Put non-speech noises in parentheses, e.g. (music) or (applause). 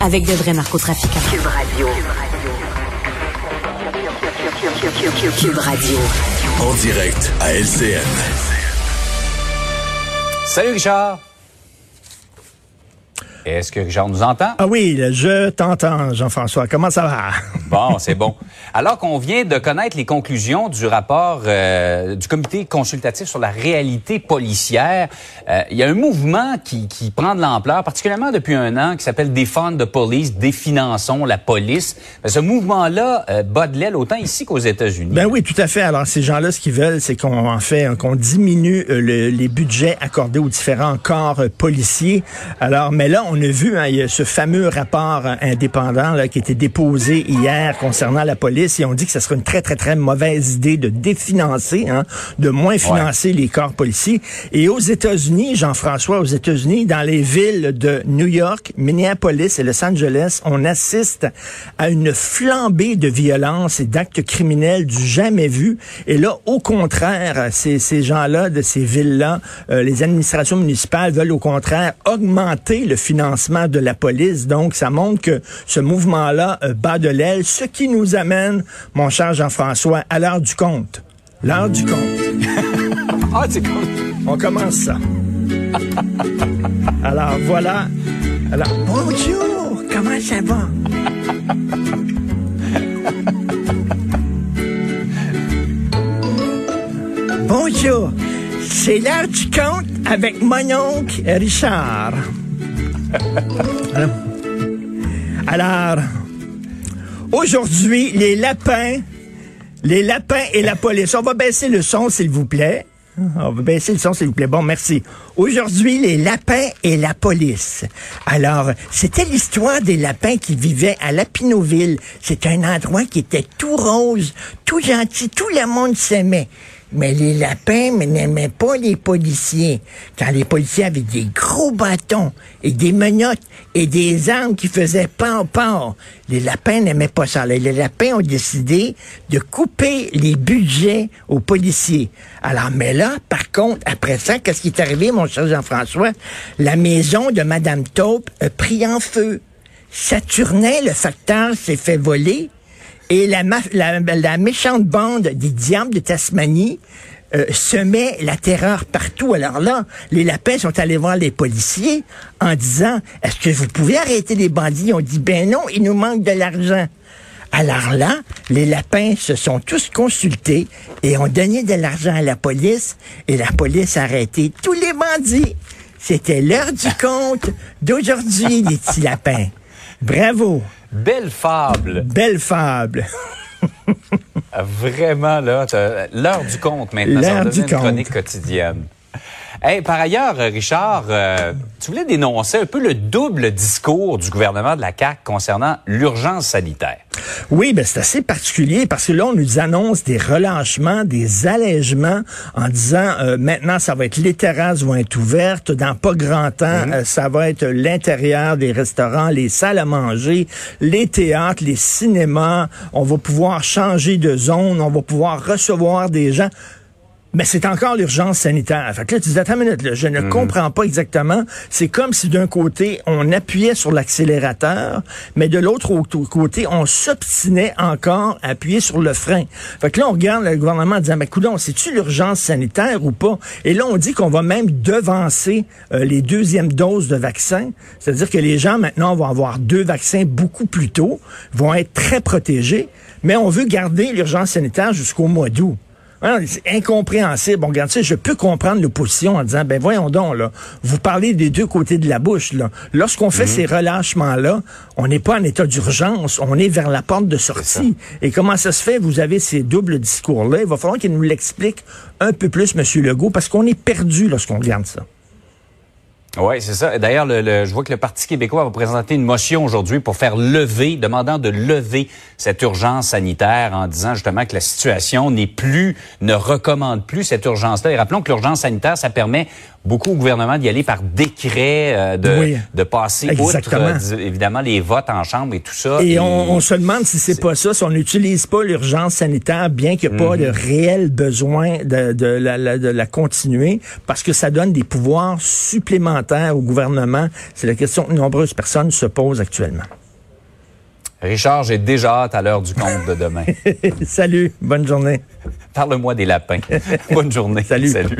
avec de vrais narcotrafiquants. Cube Radio. Cube Radio. En direct à LCN. Salut Richard. Est-ce que Richard nous entend? Ah oui, je t'entends, Jean-François. Comment ça va? Bon, c'est (laughs) bon. Alors qu'on vient de connaître les conclusions du rapport euh, du comité consultatif sur la réalité policière, euh, il y a un mouvement qui, qui prend de l'ampleur, particulièrement depuis un an, qui s'appelle Defund the Police, définançons la police. Ce mouvement-là euh, bat de l'aile autant ici qu'aux États-Unis. Ben oui, tout à fait. Alors ces gens-là, ce qu'ils veulent, c'est qu'on en fait qu'on diminue euh, le, les budgets accordés aux différents corps policiers. Alors, mais là, on a vu hein, il y a ce fameux rapport euh, indépendant là, qui a été déposé hier concernant la police et on dit que ce serait une très très très mauvaise idée de définancer, hein, de moins financer les corps policiers. Et aux États-Unis, Jean-François, aux États-Unis, dans les villes de New York, Minneapolis et Los Angeles, on assiste à une flambée de violence et d'actes criminels du jamais vu. Et là, au contraire, ces, ces gens-là de ces villes-là, euh, les administrations municipales veulent au contraire augmenter le financement de la police. Donc, ça montre que ce mouvement-là euh, bat de l'aile, ce qui nous amène, mon cher Jean-François, à l'heure du compte. L'heure du compte. Ah, c'est cool. On commence ça. Alors, voilà. Alors, bonjour, comment ça va? Bonjour, c'est l'heure du compte avec mon oncle Richard. Alors, aujourd'hui, les lapins, les lapins et la police. On va baisser le son, s'il vous plaît. On va baisser le son, s'il vous plaît. Bon, merci. Aujourd'hui, les lapins et la police. Alors, c'était l'histoire des lapins qui vivaient à Lapinoville. C'est un endroit qui était tout rose, tout gentil, tout le monde s'aimait. Mais les lapins n'aimaient pas les policiers. Quand les policiers avaient des gros bâtons et des menottes et des armes qui faisaient pan les lapins n'aimaient pas ça. Les lapins ont décidé de couper les budgets aux policiers. Alors, mais là, par contre, après ça, qu'est-ce qui est arrivé, mon cher Jean-François? La maison de Madame Taupe a pris en feu. Saturnin, le facteur, s'est fait voler. Et la, ma- la, la méchante bande des diables de Tasmanie euh, semait la terreur partout. Alors là, les lapins sont allés voir les policiers en disant, est-ce que vous pouvez arrêter les bandits? Ils ont dit, ben non, il nous manque de l'argent. Alors là, les lapins se sont tous consultés et ont donné de l'argent à la police et la police a arrêté tous les bandits. C'était l'heure du (laughs) compte d'aujourd'hui, les petits lapins. Bravo. Belle fable. Belle fable. (laughs) Vraiment, là, l'heure du compte maintenant. L'heure du une compte. chronique quotidienne. Hey, par ailleurs, Richard, euh, tu voulais dénoncer un peu le double discours du gouvernement de la CAQ concernant l'urgence sanitaire. Oui, ben c'est assez particulier parce que là, on nous annonce des relâchements, des allègements en disant euh, maintenant, ça va être les terrasses vont être ouvertes, dans pas grand temps, euh, ça va être l'intérieur des restaurants, les salles à manger, les théâtres, les cinémas, on va pouvoir changer de zone, on va pouvoir recevoir des gens. Mais c'est encore l'urgence sanitaire. Fait que là, tu dis, attends une minute, là, je ne comprends pas exactement. C'est comme si d'un côté, on appuyait sur l'accélérateur, mais de l'autre au- au côté, on s'obstinait encore à appuyer sur le frein. Fait que là, on regarde le gouvernement en disant, mais coudonc, c'est-tu l'urgence sanitaire ou pas? Et là, on dit qu'on va même devancer euh, les deuxièmes doses de vaccins. C'est-à-dire que les gens, maintenant, vont avoir deux vaccins beaucoup plus tôt, vont être très protégés, mais on veut garder l'urgence sanitaire jusqu'au mois d'août. C'est incompréhensible. Bon, regarde, sais, je peux comprendre l'opposition en disant, ben voyons donc, là, vous parlez des deux côtés de la bouche. Là. Lorsqu'on fait ces relâchements-là, on n'est pas en état d'urgence, on est vers la porte de sortie. Et comment ça se fait? Vous avez ces doubles discours-là. Il va falloir qu'il nous l'explique un peu plus, M. Legault, parce qu'on est perdu lorsqu'on regarde ça. Oui, c'est ça. D'ailleurs, le, je vois que le Parti québécois va présenter une motion aujourd'hui pour faire lever, demandant de lever cette urgence sanitaire en disant justement que la situation n'est plus, ne recommande plus cette urgence-là. Et rappelons que l'urgence sanitaire, ça permet beaucoup au gouvernement d'y aller par décret, euh, de, Oui. de passer Exactement. outre, euh, évidemment, les votes en chambre et tout ça. Et on, on se demande si c'est pas ça, si on n'utilise pas l'urgence sanitaire, bien qu'il n'y ait pas Mhm. de réel besoin de, de la, la- de la continuer, parce que ça donne des pouvoirs supplémentaires au gouvernement. C'est la question que nombreuses personnes se posent actuellement. Richard, j'ai déjà hâte à l'heure du compte de demain. (laughs) Salut, bonne journée. Parle-moi des lapins. (laughs) Bonne journée. Salut. Salut.